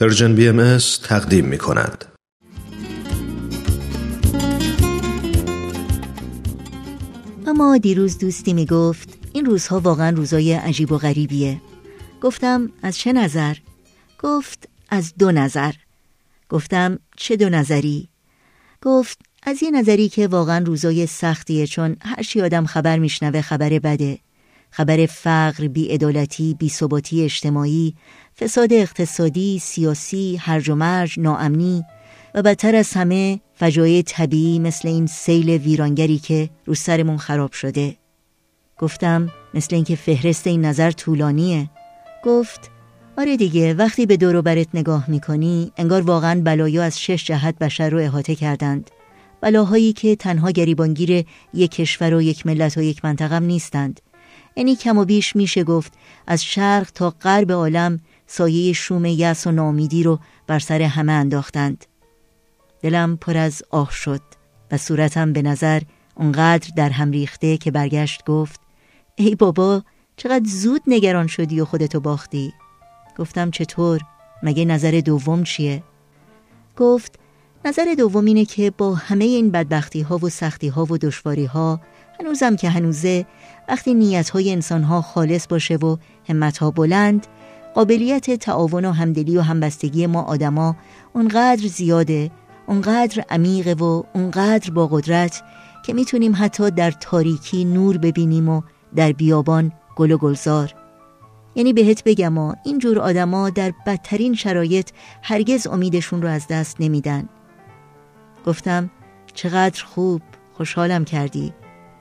Persian BM تقدیم می کند. اما دیروز دوستی می گفت این روزها واقعا روزای عجیب و غریبیه گفتم از چه نظر؟ گفت از دو نظر گفتم چه دو نظری؟ گفت از یه نظری که واقعا روزای سختیه چون هرچی آدم خبر میشنوه خبر بده خبر فقر، بیعدالتی، بیثباتی اجتماعی، فساد اقتصادی، سیاسی، هرج و مرج، ناامنی و بدتر از همه فجایع طبیعی مثل این سیل ویرانگری که رو سرمون خراب شده. گفتم مثل اینکه فهرست این نظر طولانیه. گفت آره دیگه وقتی به دور برت نگاه می‌کنی انگار واقعا بلایا از شش جهت بشر رو احاطه کردند. بلاهایی که تنها گریبانگیر یک کشور و یک ملت و یک منطقم نیستند. یعنی کم و بیش میشه گفت از شرق تا غرب عالم سایه شوم یس و نامیدی رو بر سر همه انداختند. دلم پر از آه شد و صورتم به نظر اونقدر در هم ریخته که برگشت گفت ای بابا چقدر زود نگران شدی و خودتو باختی. گفتم چطور؟ مگه نظر دوم چیه؟ گفت نظر دوم اینه که با همه این بدبختی ها و سختی ها و دشواری ها هنوزم که هنوزه وقتی نیت های انسان ها خالص باشه و همت ها بلند قابلیت تعاون و همدلی و همبستگی ما آدما اونقدر زیاده اونقدر عمیقه و اونقدر با قدرت که می‌تونیم حتی در تاریکی نور ببینیم و در بیابان گل و گلزار. یعنی بهت بگم ها اینجور آدما در بدترین شرایط هرگز امیدشون رو از دست نمیدن. گفتم چقدر خوب خوشحالم کردی.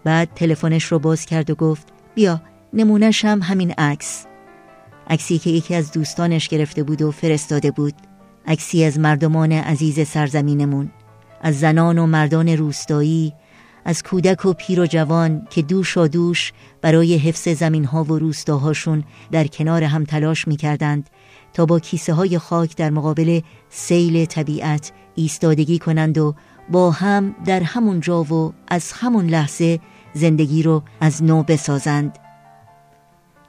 بعد تلفنش رو باز کرد و گفت بیا نمونش هم همین عکس. عکسی که یکی از دوستانش گرفته بود و فرستاده بود. عکسی از مردمان عزیز سرزمینمون از زنان و مردان روستایی از کودک و پیر و جوان که دوش و دوش برای حفظ زمین ها و روستاهاشون در کنار هم تلاش می کردند تا با کیسه های خاک در مقابل سیل طبیعت ایستادگی کنند و با هم در همون جا و از همون لحظه زندگی رو از نو بسازند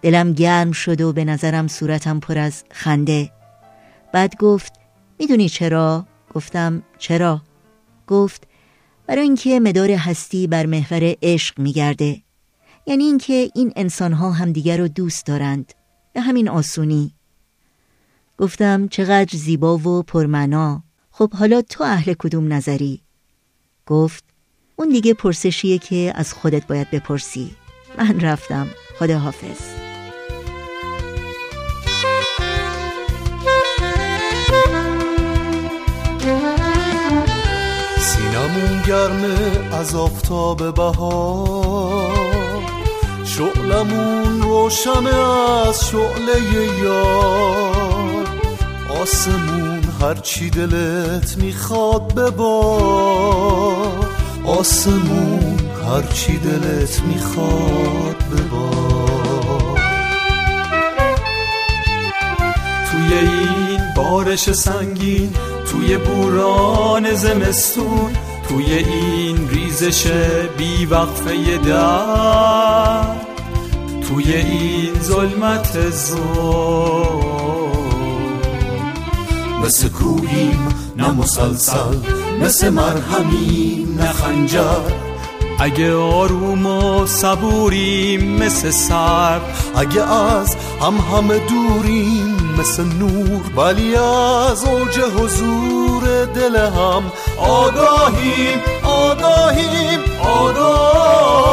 دلم گرم شد و به نظرم صورتم پر از خنده بعد گفت می‌دونی چرا؟ گفتم چرا؟ گفت برای اینکه مدار هستی بر محور عشق میگرده یعنی اینکه این انسانها همدیگر رو دوست دارند به همین آسونی گفتم چقدر زیبا و پرمنا خب حالا تو اهل کدوم نظری؟ گفت اون دیگه پرسشیه که از خودت باید بپرسی. من رفتم. خدا حافظ سینمون گرمه از آفتاب بهار. شعلمون روشنه از شعله یار. آسمون هرچی دلت می‌خواد ببار. آسمون هرچی دلت می‌خواد ببار توی این بارش سنگین توی بوران زمستون توی این ریزش بی وقفه در توی این ظلمت زور مثل کوهیم نه مسلسل مثل مرهمیم نه خنجر. اگه آروم و صبوریم مثل سر اگه از هم همه دوریم مثل نور ولی از اوج حضور دل هم آگاهیم آگاهیم آگاهیم.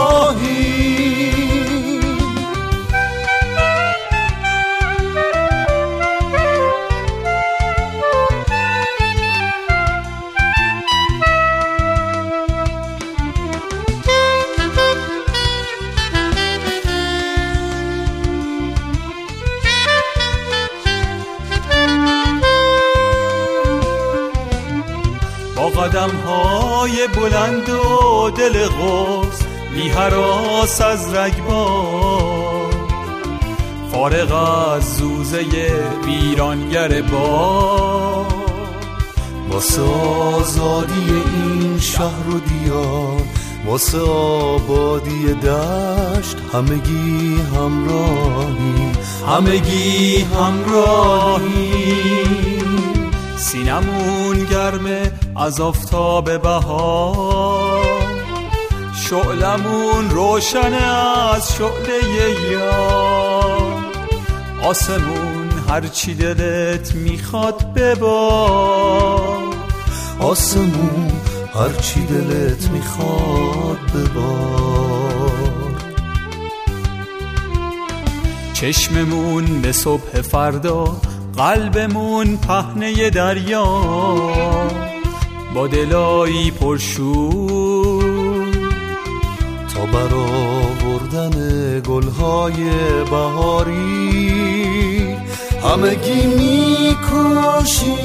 قدم های بلند و دل غوز بی حراس از رگبار. فارغ از زوزه ویرانگر با واسه آزادی این شهر و دیار واسه آبادی دشت همگی همراهی همگی همراهی. سینمون گرمه از آفتاب بهار. شعلمون روشن از شعله یار. آسمون هرچی دلت می‌خواد ببار. آسمون هرچی دلت می‌خواد ببار. چشممون به صبح فردا قلبمون پهنه دریا با دلایی پرشور. تا برآوردن گلهای بهاری همگی میکوشیم